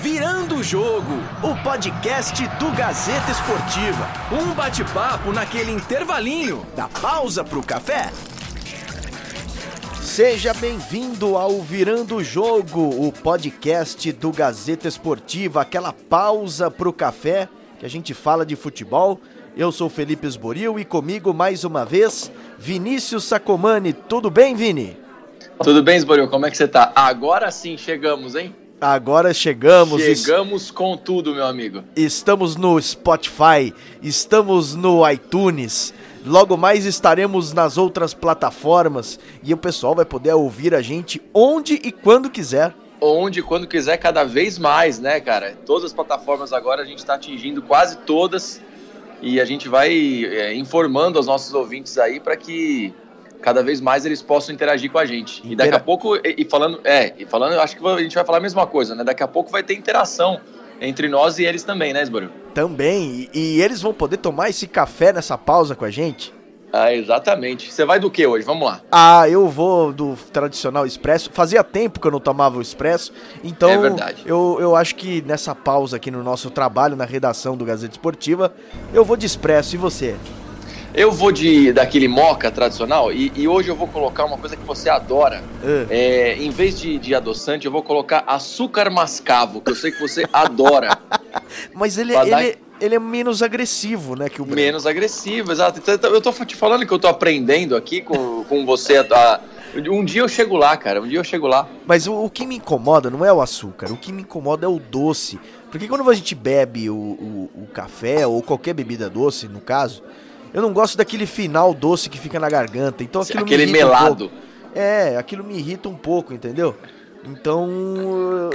Virando o Jogo, o podcast do Gazeta Esportiva. Um bate-papo naquele intervalinho da pausa pro café. Seja bem-vindo ao Virando o Jogo, o podcast do Gazeta Esportiva, aquela pausa pro café que a gente fala de futebol. Eu sou Felipe Esboril e comigo mais uma vez Vinícius Sacomani. Tudo bem, Vini? Tudo bem, Esboril? Como é que você tá? Agora sim chegamos, hein? Agora chegamos. Chegamos com tudo, meu amigo. Estamos no Spotify, estamos no iTunes. Logo mais estaremos nas outras plataformas e o pessoal vai poder ouvir a gente onde e quando quiser. Onde e quando quiser, cada vez mais, né, cara? Todas as plataformas agora a gente está atingindo quase todas e a gente vai é, informando aos nossos ouvintes aí para que cada vez mais eles possam interagir com a gente. E daqui a pouco, e, e, falando, é, e falando, acho que a gente vai falar a mesma coisa, né? Daqui a pouco vai ter interação entre nós e eles também, né, Esboril? Também, e, e eles vão poder tomar esse café nessa pausa com a gente? Ah, exatamente. Você vai do que hoje? Vamos lá. Ah, eu vou do tradicional expresso. Fazia tempo que eu não tomava o expresso, então é verdade. Eu, eu acho que nessa pausa aqui no nosso trabalho, na redação do Gazeta Esportiva, eu vou de expresso. E você? Eu vou de daquele moca tradicional e, e, hoje eu vou colocar uma coisa que você adora. Uh. É, em vez de, de, adoçante, eu vou colocar açúcar mascavo, que eu sei que você adora. Mas ele, ele, dar... ele, é menos agressivo, né? Que o menos agressivo, exato. Então, eu tô te falando que eu tô aprendendo aqui com, com você. A, um dia eu chego lá, cara. Um dia eu chego lá. Mas o, o, que me incomoda não é o açúcar, o que me incomoda é o doce. Porque quando a gente bebe o, o, o café ou qualquer bebida doce, no caso eu não gosto daquele final doce que fica na garganta. Então aquilo Aquele me melado. Um é, aquilo me irrita um pouco, entendeu? Então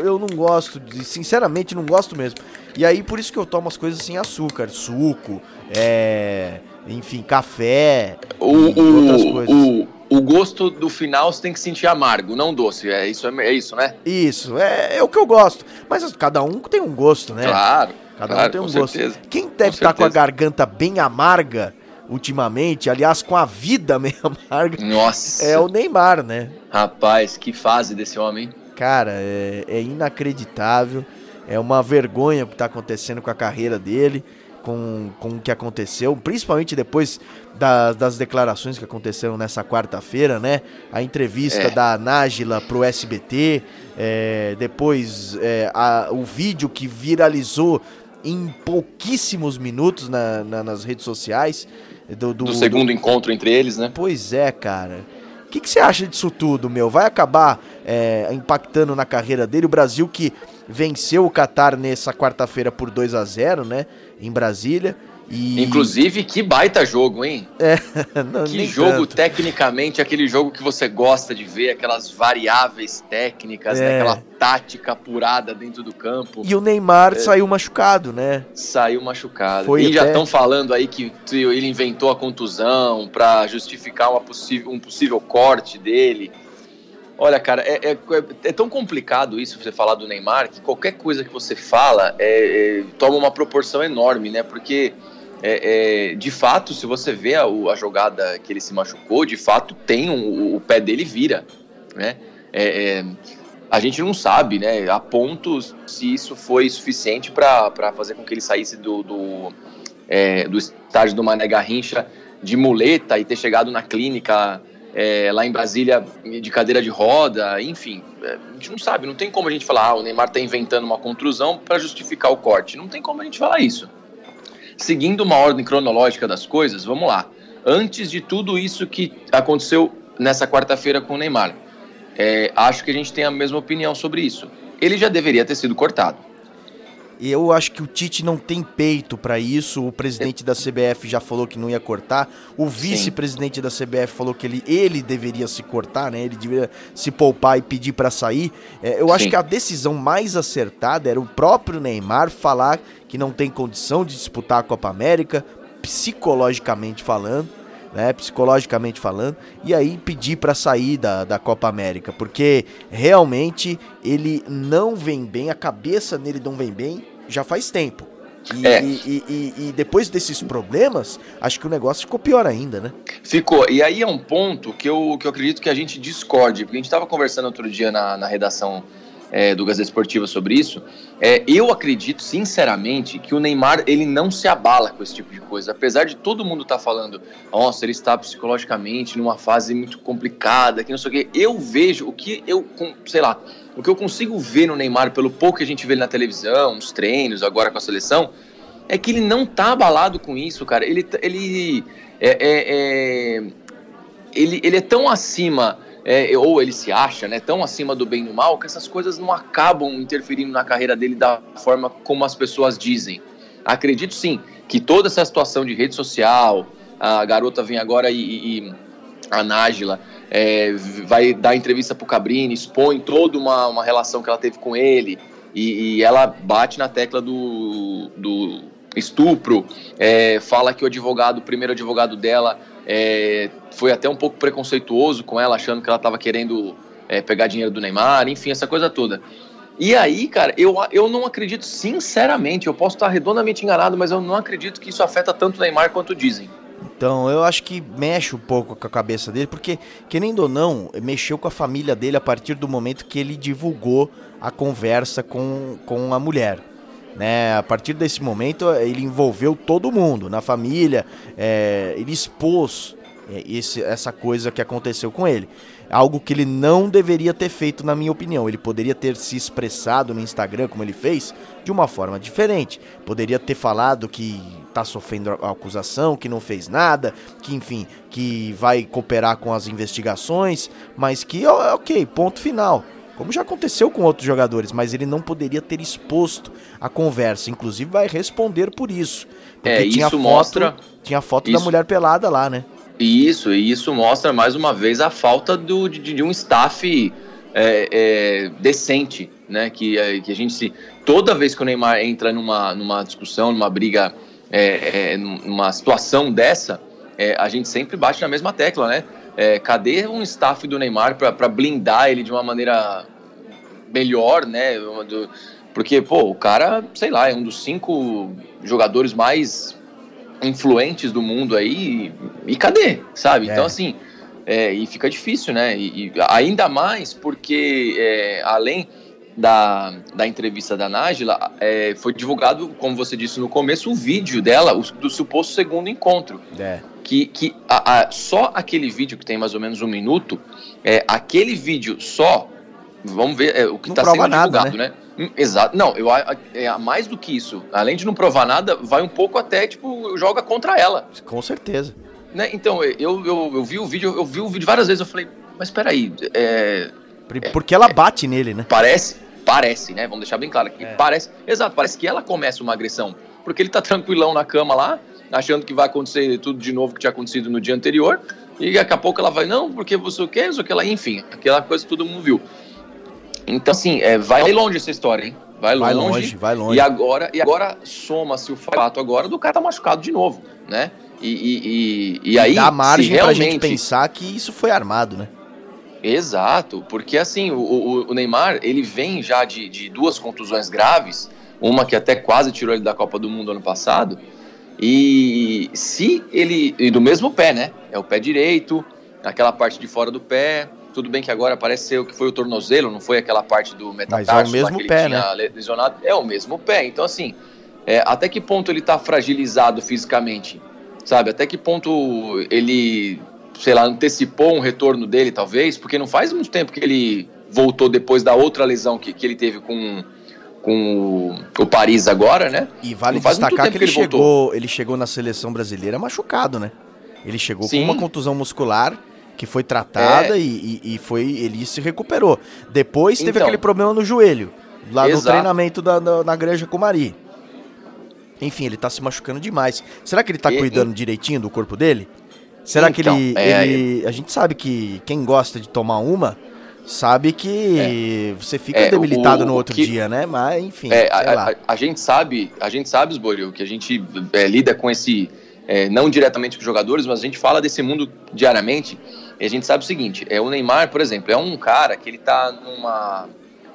eu não gosto, sinceramente não gosto mesmo. E aí por isso que eu tomo as coisas sem açúcar, suco, é, enfim, café, o, o, outras coisas. O, o gosto do final você tem que sentir amargo, não doce. É isso, é, é isso, né? Isso, é, é, o que eu gosto. Mas cada um tem um gosto, né? Claro. Cada claro, um tem um gosto. Certeza. Quem deve estar com, com a garganta bem amarga ultimamente, aliás, com a vida meio amarga. Nossa. É o Neymar, né? Rapaz, que fase desse homem. Cara, é, é inacreditável. É uma vergonha o que está acontecendo com a carreira dele, com, com o que aconteceu, principalmente depois da, das declarações que aconteceram nessa quarta-feira, né? A entrevista é. da Nájila pro SBT, é, depois é, a, o vídeo que viralizou em pouquíssimos minutos na, na, nas redes sociais. Do, do, do segundo do... encontro entre eles, né? Pois é, cara. O que, que você acha disso tudo, meu? Vai acabar é, impactando na carreira dele? O Brasil que venceu o Qatar nessa quarta-feira por 2 a 0 né? Em Brasília. E... Inclusive, que baita jogo, hein? É, não, que jogo tanto. tecnicamente, aquele jogo que você gosta de ver, aquelas variáveis técnicas, né? é. né? aquela tática apurada dentro do campo. E o Neymar é. saiu machucado, né? Saiu machucado. Foi e até... já estão falando aí que ele inventou a contusão para justificar uma possível, um possível corte dele. Olha, cara, é, é, é, tão complicado isso você falar do Neymar que qualquer coisa que você fala é, é toma uma proporção enorme, né? Porque é, é, de fato, se você vê a, a, jogada que ele se machucou, de fato tem um, o pé dele vira, né? É, é, a gente não sabe, né? A ponto se isso foi suficiente para fazer com que ele saísse do, do, é, do estádio do Mané Garrincha de muleta e ter chegado na clínica é, lá em Brasília de cadeira de roda, enfim, a gente não sabe, não tem como a gente falar, ah, o Neymar está inventando uma contusão para justificar o corte, não tem como a gente falar isso. Seguindo uma ordem cronológica das coisas, vamos lá. Antes de tudo isso que aconteceu nessa quarta-feira com o Neymar, é, acho que a gente tem a mesma opinião sobre isso. Ele já deveria ter sido cortado. Eu acho que o Tite não tem peito para isso. O presidente da CBF já falou que não ia cortar. O vice-presidente da CBF falou que ele, ele deveria se cortar, né? Ele deveria se poupar e pedir para sair. É, eu Sim. acho que a decisão mais acertada era o próprio Neymar falar que não tem condição de disputar a Copa América, psicologicamente falando. Né, psicologicamente falando, e aí pedir para sair da, da Copa América, porque realmente ele não vem bem, a cabeça nele não vem bem já faz tempo. E, é. e, e, e, depois desses problemas, acho que o negócio ficou pior ainda, né? Ficou. E aí é um ponto que eu, que eu acredito que a gente discorde, porque a gente estava conversando outro dia na, na redação é, do Gazeta Esportiva sobre isso. É, eu acredito, sinceramente, que o Neymar ele não se abala com esse tipo de coisa. Apesar de todo mundo estar tá falando, nossa, ele está psicologicamente numa fase muito complicada, que não sei o quê. Eu vejo o que eu, sei lá, o que eu consigo ver no Neymar, pelo pouco que a gente vê na televisão, nos treinos, agora com a seleção, é que ele não tá abalado com isso, cara. Ele, ele, é, é, é ele, ele é tão acima é, ou ele se acha né, tão acima do bem e do mal que essas coisas não acabam interferindo na carreira dele da forma como as pessoas dizem. Acredito sim que toda essa situação de rede social, a garota vem agora e, e a Nájila é, vai dar entrevista pro Cabrini, expõe toda uma, uma relação que ela teve com ele e, e ela bate na tecla do, do estupro, é, fala que o advogado, o primeiro advogado dela é, foi até um pouco preconceituoso com ela, achando que ela estava querendo é, pegar dinheiro do Neymar, enfim, essa coisa toda. E aí, cara, eu, eu não acredito, sinceramente, eu posso estar redondamente enganado, mas eu não acredito que isso afeta tanto o Neymar quanto dizem. Então, eu acho que mexe um pouco com a cabeça dele, porque, querendo ou não, mexeu com a família dele a partir do momento que ele divulgou a conversa com, com a mulher. Né? A partir desse momento, ele envolveu todo mundo na família, é, ele expôs esse, essa coisa que aconteceu com ele. Algo que ele não deveria ter feito, na minha opinião. Ele poderia ter se expressado no Instagram, como ele fez, de uma forma diferente. Poderia ter falado que está sofrendo acusação, que não fez nada, que enfim, que vai cooperar com as investigações, mas que, ok, ponto final como já aconteceu com outros jogadores, mas ele não poderia ter exposto a conversa. Inclusive vai responder por isso. Porque é, tinha isso foto, mostra. Tinha foto isso, da mulher pelada lá, né? Isso, e isso mostra mais uma vez a falta do, de, de um staff é, é, decente, né? Que, é, que a gente se. Toda vez que o Neymar entra numa, numa discussão, numa briga, é, é, numa situação dessa, é, a gente sempre bate na mesma tecla, né? Cadê um staff do Neymar para blindar ele de uma maneira melhor, né? Porque, pô, o cara, sei lá, é um dos cinco jogadores mais influentes do mundo aí. E, cadê, sabe? É. Então, assim, é, e fica difícil, né? E, e ainda mais porque, é, além da, da entrevista da Nájila, é, foi divulgado, como você disse no começo, o vídeo dela, o, do suposto segundo encontro. É que, que a, a, só aquele vídeo que tem mais ou menos um minuto, é, aquele vídeo só, vamos ver é, o que está sendo nada, divulgado, né? né? Hum, exato. Não, eu é, mais do que isso. Além de não provar nada, vai um pouco até, tipo, joga contra ela. Com certeza. Né? Então, eu, eu, eu vi o vídeo, eu vi o vídeo várias vezes, eu falei, mas peraí, é, é Porque ela bate nele, né? Parece, parece, né? Vamos deixar bem claro aqui. É. Parece, exato, parece que ela começa uma agressão. Porque ele tá tranquilão na cama lá, achando que vai acontecer tudo de novo que tinha acontecido no dia anterior. E daqui a pouco ela vai, não, porque você quer, isso, aquela, enfim, aquela coisa que todo mundo viu. Então, assim, é, vai longe essa história, hein? Vai longe, vai longe, vai longe. E agora, e agora soma-se o fato agora do cara tá machucado de novo, né? E, e, e, e aí. Dá margem realmente... pra gente pensar que isso foi armado, né? Exato, porque assim, o, o, o Neymar, ele vem já de, de duas contusões graves, uma que até quase tirou ele da Copa do Mundo ano passado, e se ele. E do mesmo pé, né? É o pé direito, aquela parte de fora do pé. Tudo bem que agora parece ser o que foi o tornozelo, não foi aquela parte do metatarso. Mas é o mesmo pé, né? Lesionado. É o mesmo pé. Então, assim, é, até que ponto ele tá fragilizado fisicamente? Sabe? Até que ponto ele, sei lá, antecipou um retorno dele, talvez? Porque não faz muito tempo que ele voltou depois da outra lesão que, que ele teve com com o, Paris agora, né? E vale destacar que ele, que ele chegou, ele chegou na seleção brasileira machucado, né? Ele chegou Sim. com uma contusão muscular que foi tratada é. e, e, foi ele se recuperou. Depois teve então, aquele problema no joelho, lá exato. no treinamento da, da, na Granja com Mari. Enfim, ele tá se machucando demais. Será que ele tá e, cuidando e... direitinho do corpo dele? Será então, que ele, é, ele. A gente sabe que quem gosta de tomar uma sabe que é. você fica é, debilitado o, no outro que, dia, né? Mas enfim. É, a, a, a, gente sabe, a gente sabe, Sboril, que a gente é, lida com esse, é, não diretamente com os jogadores, mas a gente fala desse mundo diariamente. E a gente sabe o seguinte: é o Neymar, por exemplo, é um cara que ele tá numa,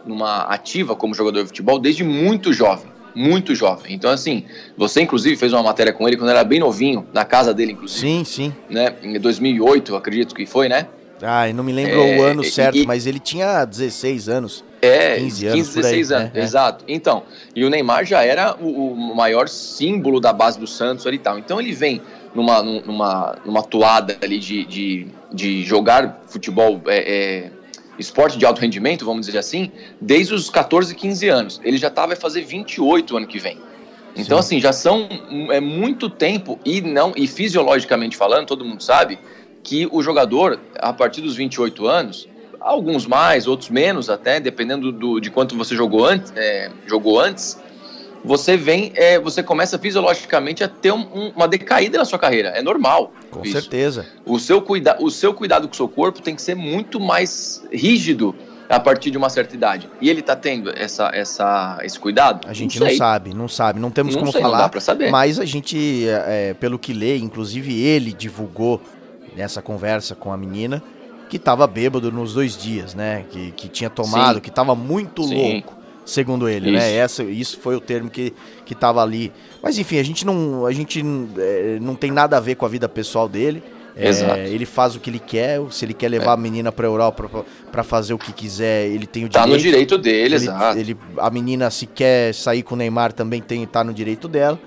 numa ativa como jogador de futebol desde muito jovem. muito jovem. Então, assim, você inclusive fez uma matéria com ele quando era bem novinho, na casa dele, inclusive. Sim, sim. Né? Em 2008, acredito que foi, né? Ah, eu não me lembro é, o ano certo, e, mas ele tinha 16 anos. É, 15 anos. 15, 16 aí, anos, né? exato. Então, e o Neymar já era o, o, maior símbolo da base do Santos ali e tal. Então ele vem numa, numa, numa toada ali de, de, de jogar futebol, é, é, esporte de alto rendimento, vamos dizer assim, desde os 14, 15 anos. Ele já tá, vai fazer 28 ano que vem. Então, Sim. assim, já são é muito tempo e não e fisiologicamente falando, todo mundo sabe que o jogador, a partir dos 28 anos, alguns mais, outros menos até, dependendo do, de quanto você jogou antes, é, jogou antes você vem, é, você começa fisiologicamente a ter um, um, uma decaída na sua carreira. É normal. Com isso. certeza. O seu, cuida, o seu cuidado com o seu corpo tem que ser muito mais rígido a partir de uma certa idade. E ele está tendo essa, essa, esse cuidado? A gente não, não, sabe, não sabe, não temos não como sei, falar. Não saber. Mas a gente, é, pelo que lê, inclusive ele divulgou nessa conversa com a menina que estava bêbado nos dois dias, né? Que, que tinha tomado, Sim. que estava muito Sim. louco, segundo ele, né? isso. né? Essa, isso foi o termo que, que tava ali. Mas enfim, a gente não, a gente é, não tem nada a ver com a vida pessoal dele. É, ele faz o que ele quer, se ele quer levar é. a menina para Europa para fazer o que quiser, ele tem o direito. Tá no direito dele, ele, exato. Ele, a menina se quer sair com o Neymar também tem tá no direito dela.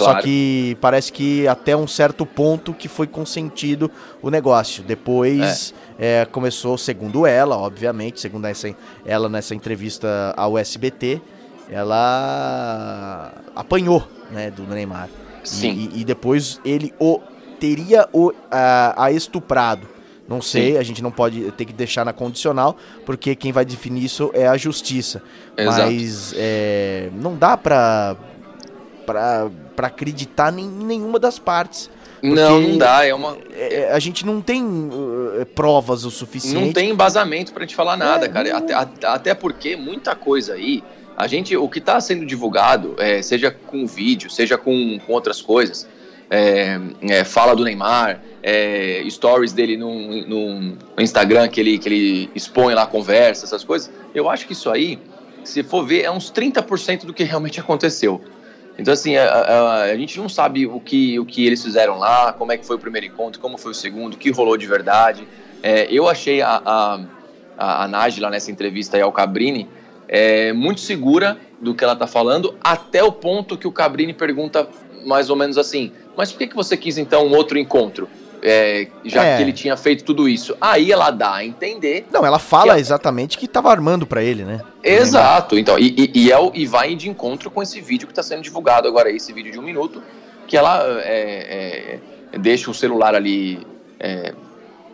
Claro. Só que parece que até um certo ponto que foi consentido o negócio. Depois é. É, começou, segundo ela, obviamente, segundo essa, ela nessa entrevista ao SBT, ela apanhou né, do Neymar. Sim. E, e depois ele o teria o, a, a estuprado. Não sei, Sim. a gente não pode ter que deixar na condicional, porque quem vai definir isso é a justiça. Exato. Mas é, não dá pra, pra para acreditar em nenhuma das partes. Não, não dá. É uma. É, é, a gente não tem uh, provas o suficiente. Não tem embasamento para te falar nada, é, cara. Até, até porque muita coisa aí. A gente, o que está sendo divulgado, é, seja com vídeo, seja com, com outras coisas, é, é, fala do Neymar, é, stories dele no, no, Instagram que ele, que ele expõe lá, conversa, essas coisas. Eu acho que isso aí, se for ver, é uns 30% do que realmente aconteceu. Então, assim, a, a, a, gente não sabe o que, o que eles fizeram lá, como é que foi o primeiro encontro, como foi o segundo, o que rolou de verdade. É, eu achei a, a, a, a Nájila nessa entrevista aí ao Cabrini é, muito segura do que ela está falando, até o ponto que o Cabrini pergunta mais ou menos assim: mas por que, que você quis então um outro encontro? É, já é. que ele tinha feito tudo isso. Aí ela dá a entender. Não, ela fala que exatamente que estava armando para ele, né? Exato. Então, e, e, e, é e vai de encontro com esse vídeo que está sendo divulgado agora, esse vídeo de um minuto, que ela é, é, deixa o celular ali é,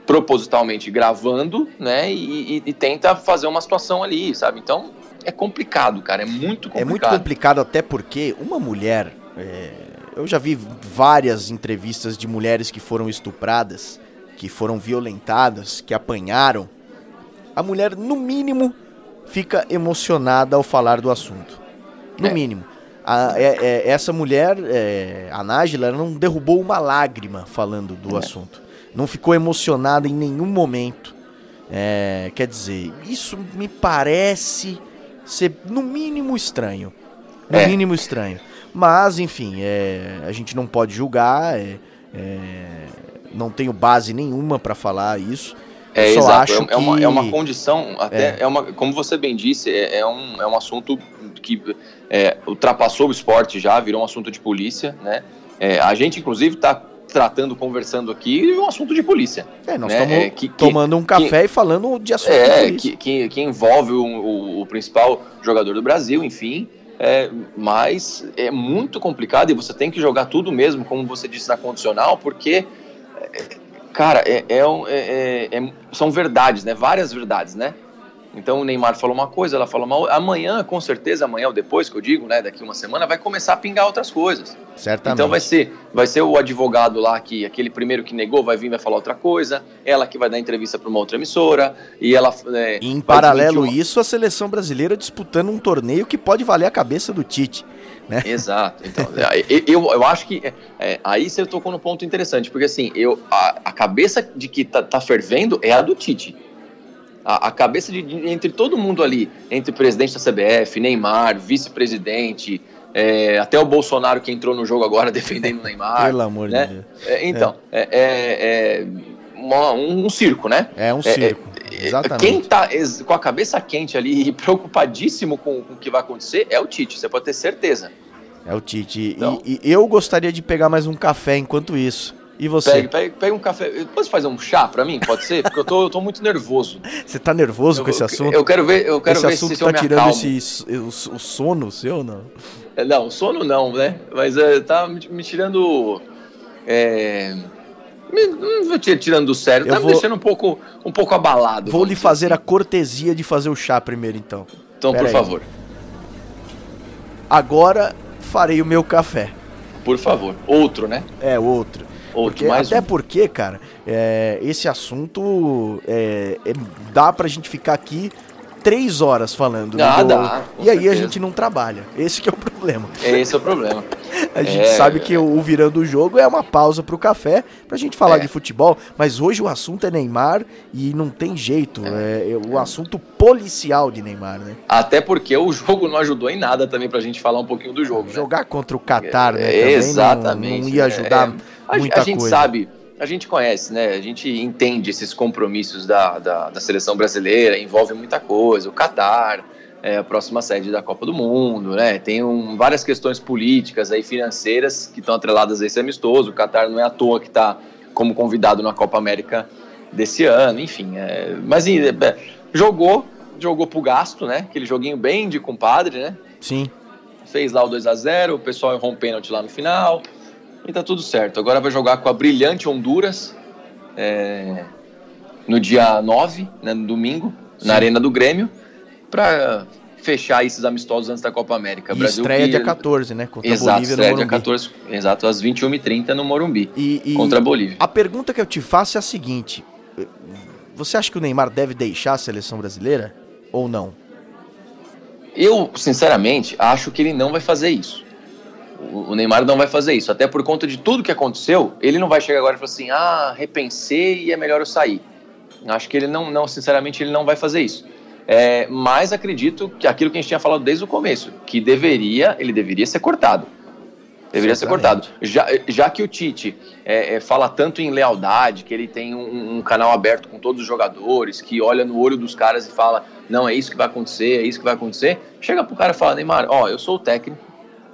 propositalmente gravando, né? E, e, tenta fazer uma situação ali, sabe? Então é complicado, cara. É muito complicado. É muito complicado até porque uma mulher é, eu já vi várias entrevistas de mulheres que foram estupradas, que foram violentadas, que apanharam. A mulher, no mínimo, fica emocionada ao falar do assunto. No é. mínimo. A, é, é, essa mulher, é, a Nájila, não derrubou uma lágrima falando do é. assunto. Não ficou emocionada em nenhum momento. É, quer dizer, isso me parece ser, no mínimo, estranho. No mínimo estranho. Mas, enfim, é, a gente não pode julgar, é, é, não tenho base nenhuma para falar isso. É, só exato. acho é, é, uma, é uma condição, até é. é. uma, como você bem disse, é, é, um, é um assunto que é, ultrapassou o esporte já, virou um assunto de polícia, né? É, a gente, inclusive, está tratando, conversando aqui, um assunto de polícia. É, nós estamos né? que, tomando um café que, e falando de assunto é, de polícia. Que, que, que envolve o, o, o, principal jogador do Brasil, enfim. É, mas é muito complicado e você tem que jogar tudo mesmo, como você disse na condicional, porque, cara, é, é, é, é são verdades, né? Várias verdades, né? Então o Neymar falou uma coisa, ela falou uma Amanhã, com certeza, amanhã ou depois, que eu digo, né? Daqui uma semana, vai começar a pingar outras coisas. Certamente. Então vai ser, vai ser o advogado lá que aquele primeiro que negou vai vir vai falar outra coisa, ela que vai dar entrevista para uma outra emissora e ela. É, em paralelo uma... isso, a seleção brasileira disputando um torneio que pode valer a cabeça do Tite. Né? Exato. Então, eu, eu acho que é, aí você tocou no ponto interessante, porque assim, eu, a, a cabeça de que tá, tá fervendo é a do Tite a, a cabeça de, de, entre todo mundo ali, entre o presidente da CBF, Neymar, vice-presidente, É, até o Bolsonaro que entrou no jogo agora defendendo o Neymar. Pelo amor né? de Deus. É, então, é, é, é uma, um, um, circo, né? É um circo. Exatamente. Quem tá com a cabeça quente ali e preocupadíssimo com, com, o que vai acontecer é o Tite, você pode ter certeza. É o Tite. Então, e, e, eu gostaria de pegar mais um café enquanto isso. E você? Pega, pega, pega um café. Pode fazer um chá pra mim? Pode ser? Porque eu tô, eu tô muito nervoso. Você tá nervoso eu, com esse assunto? Eu quero ver, eu quero esse ver assunto se tá tirando esse, o, sono seu, não? É, não, sono não, né? Mas é, tá me, me tirando. É, não vou tirando do sério, eu tá vou... me deixando um pouco, um pouco abalado. Vou lhe fazer assim. a cortesia de fazer o chá primeiro, então. Então, Pera por aí. favor. Agora farei o meu café. Por favor. Outro, né? É, outro. Porque, até um. porque, cara, é, esse assunto é, é, dá pra gente ficar aqui três horas falando. Ah, do... dá, e aí a gente não trabalha. Esse que é o problema. Esse é o problema. a gente é... sabe que o, virando o jogo é uma pausa pro café pra gente falar é. de futebol, mas hoje o assunto é Neymar e não tem jeito. É, é o assunto policial de Neymar, né? Até porque o jogo não ajudou em nada também pra gente falar um pouquinho do jogo. Né? Jogar né? contra o Qatar, né? Exatamente. Não, não ia ajudar. É, muita a, a gente coisa. sabe a gente conhece, né? A gente entende esses compromissos da, da, da seleção brasileira, envolve muita coisa, o Catar, é, a próxima sede da Copa do Mundo, né? Tem um, várias questões políticas aí, financeiras, que estão atreladas a esse amistoso. O Catar não é à toa que está como convidado na Copa América desse ano, enfim. É, mas é, jogou, jogou pro gasto, né? Aquele joguinho bem de compadre, né? Sim. Fez lá o 2 a 0 o pessoal errou um pênalti lá no final e tá tudo certo. Agora vai jogar com a brilhante Honduras é, no dia 9, né, no domingo, Sim. na Arena do Grêmio, para fechar esses amistosos antes da Copa América. E Brasil estreia que... dia 14, né? Contra exato, a Bolívia estreia no Morumbi. dia 14, exato, às 21h30 no Morumbi, e, e contra a Bolívia. A pergunta que eu te faço é a seguinte: você acha que o Neymar deve deixar a seleção brasileira ou não? Eu, sinceramente, acho que ele não vai fazer isso. O Neymar não vai fazer isso, até por conta de tudo que aconteceu. Ele não vai chegar agora e falar assim: ah, repensei e é melhor eu sair. Acho que ele não, não sinceramente, ele não vai fazer isso. É, mas acredito que aquilo que a gente tinha falado desde o começo, que deveria, ele deveria ser cortado. Deveria ser cortado. Já, já que o Tite é, é, fala tanto em lealdade, que ele tem um, um, canal aberto com todos os jogadores, que olha no olho dos caras e fala: não, é isso que vai acontecer, é isso que vai acontecer. Chega pro cara e fala: Neymar, ó, eu sou o técnico,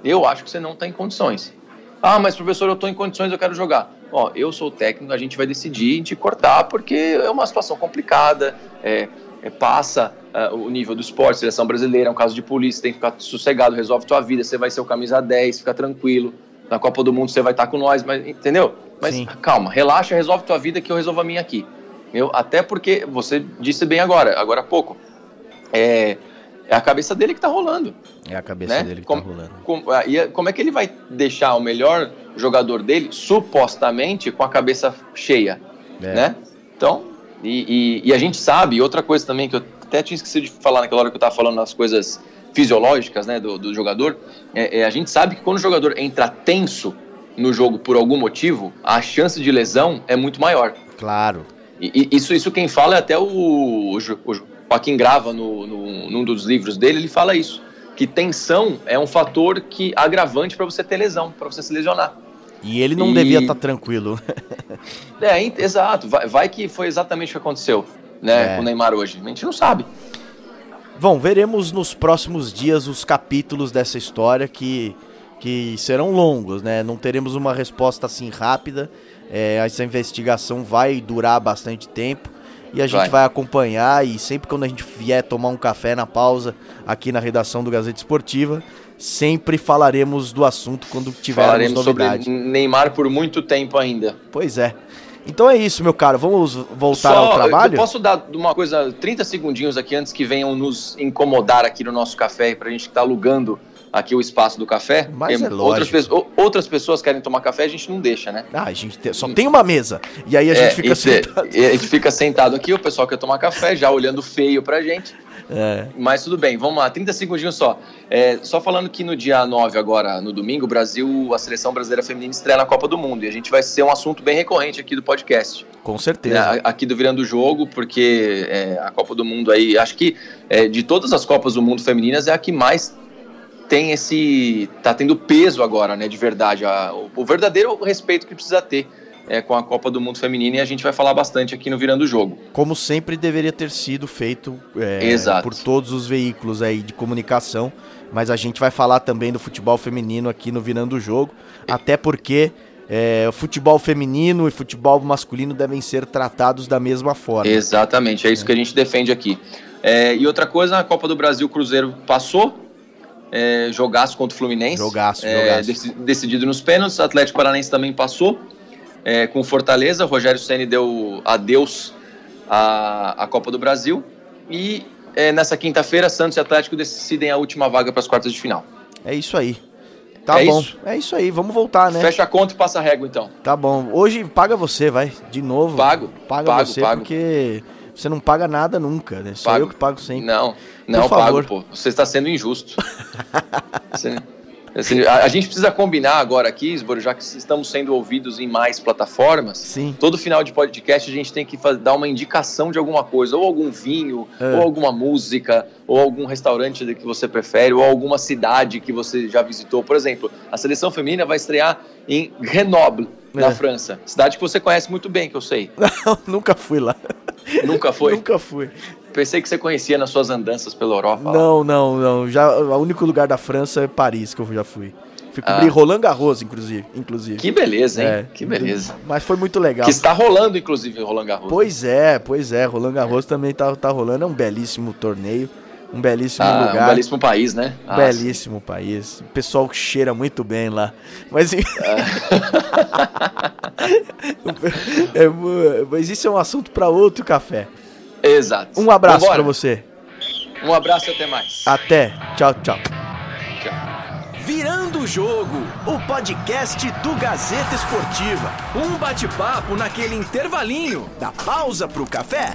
eu acho que você não está em condições. Ah, mas professor, eu estou em condições, eu quero jogar. Ó, eu sou o técnico, a gente vai decidir de cortar, porque é uma situação complicada, é, é, passa uh, o nível do esporte, seleção brasileira, é um caso de polícia, tem que ficar sossegado, resolve tua vida, você vai ser o camisa 10, fica tranquilo. Na Copa do Mundo você vai estar com nós, mas entendeu? Mas Sim. calma, relaxa, resolve tua vida que eu resolvo a minha aqui. Eu, até porque você disse bem agora, agora há pouco. É, é a cabeça dele que tá rolando. É a cabeça né? dele que como, tá rolando. Como, ah, e como é que ele vai deixar o melhor jogador dele, supostamente, com a cabeça cheia? É. Né? Então, e, e, e, a gente sabe, outra coisa também que eu até tinha esquecido de falar naquela hora que eu tava falando das coisas fisiológicas né, do, do jogador, é, é, a gente sabe que quando o jogador entra tenso no jogo por algum motivo, a chance de lesão é muito maior. Claro. E, e isso, isso quem fala é até o, o, o Joaquim Grava, no, no, num dos livros dele, ele fala isso, que tensão é um fator que agravante para você ter lesão, para você se lesionar. E ele não e... devia estar tá tranquilo. é, exato. Vai, vai, que foi exatamente o que aconteceu né, é. com o Neymar hoje. A gente não sabe. Bom, veremos nos próximos dias os capítulos dessa história que, que serão longos, né? Não teremos uma resposta assim rápida. É, essa investigação vai durar bastante tempo e a gente vai. vai. acompanhar e sempre quando a gente vier tomar um café na pausa aqui na redação do Gazeta Esportiva, sempre falaremos do assunto quando tivermos falaremos novidade. sobre Neymar por muito tempo ainda. Pois é. Então é isso, meu caro. Vamos voltar Só, ao trabalho? Eu posso dar uma coisa, 30 segundinhos aqui antes que venham nos incomodar aqui no nosso café, para a gente que tá alugando aqui o espaço do café. Mas é outras, pessoas, outras pessoas querem tomar café, a gente não deixa, né? Ah, a gente tem, só tem uma mesa. E aí a gente é, fica sentado. a gente fica sentado aqui, o pessoal quer tomar café, já olhando feio pra gente. É. Mas tudo bem, vamos lá, 30 segundinhos só. É, só falando que no dia 9, agora, no domingo, o Brasil, a seleção brasileira feminina estreia na Copa do Mundo. E a gente vai ser um assunto bem recorrente aqui do podcast. Com certeza. É, aqui do Virando o Jogo, porque é, a Copa do Mundo aí, acho que é, de todas as Copas do Mundo femininas é a que mais tem esse. tá tendo peso agora, né? De verdade. A, o, o, verdadeiro respeito que precisa ter. É, com a Copa do Mundo Feminino e a gente vai falar bastante aqui no Virando o Jogo. Como sempre deveria ter sido feito é, por todos os veículos aí de comunicação, mas a gente vai falar também do futebol feminino aqui no Virando o Jogo, até porque é, o futebol feminino e futebol masculino devem ser tratados da mesma forma. Exatamente, é isso que a gente defende aqui. É, e outra coisa, a Copa do Brasil, o Cruzeiro passou, é, jogaço contra o Fluminense. Jogaço, é, jogaço. decidido nos pênaltis. O Atlético Paranaense também passou é, com Fortaleza. Rogério Ceni deu adeus à, à Copa do Brasil. E é, nessa quinta-feira, Santos e Atlético decidem a última vaga para as quartas de final. É isso aí. Tá é bom. Isso? É isso aí, vamos voltar, né? Fecha a conta e passa a régua, então. Tá bom. Hoje paga você, vai. De novo. Pago. Paga pago, você, pago. porque você não paga nada nunca, né? Sou pago. eu que pago sempre. Não, não pago, pô. Você está sendo injusto. você... A, a, gente precisa combinar agora aqui, Isboro, já que estamos sendo ouvidos em mais plataformas. Sim. Todo final de podcast a gente tem que fazer, dar uma indicação de alguma coisa, ou algum vinho, é. ou alguma música, ou algum restaurante que você prefere, ou alguma cidade que você já visitou. Por exemplo, a seleção feminina vai estrear em Grenoble, é. na França. Cidade que você conhece muito bem, que eu sei. Não, nunca fui lá. Nunca foi? Nunca fui. Pensei que você conhecia nas suas andanças pela Europa. Não, lá. não, não. Já, o único lugar da França é Paris que eu já fui. Fui cobrir ah. Roland Garros, inclusive, inclusive. Que beleza, hein? É, que beleza. Mas foi muito legal. Que está rolando, inclusive, Roland Garros. Pois é, pois é. Roland Garros também tá, tá rolando. É um belíssimo torneio. Um belíssimo ah, lugar. Um belíssimo país, né? Um belíssimo país. O pessoal cheira muito bem lá. Mas, é. é, mas isso é um assunto para outro café. Exato. Um abraço para você. Um abraço e até mais. Até. Tchau, tchau. Tchau. Virando o jogo, o podcast do Gazeta Esportiva. Um bate-papo naquele intervalinho da pausa pro café.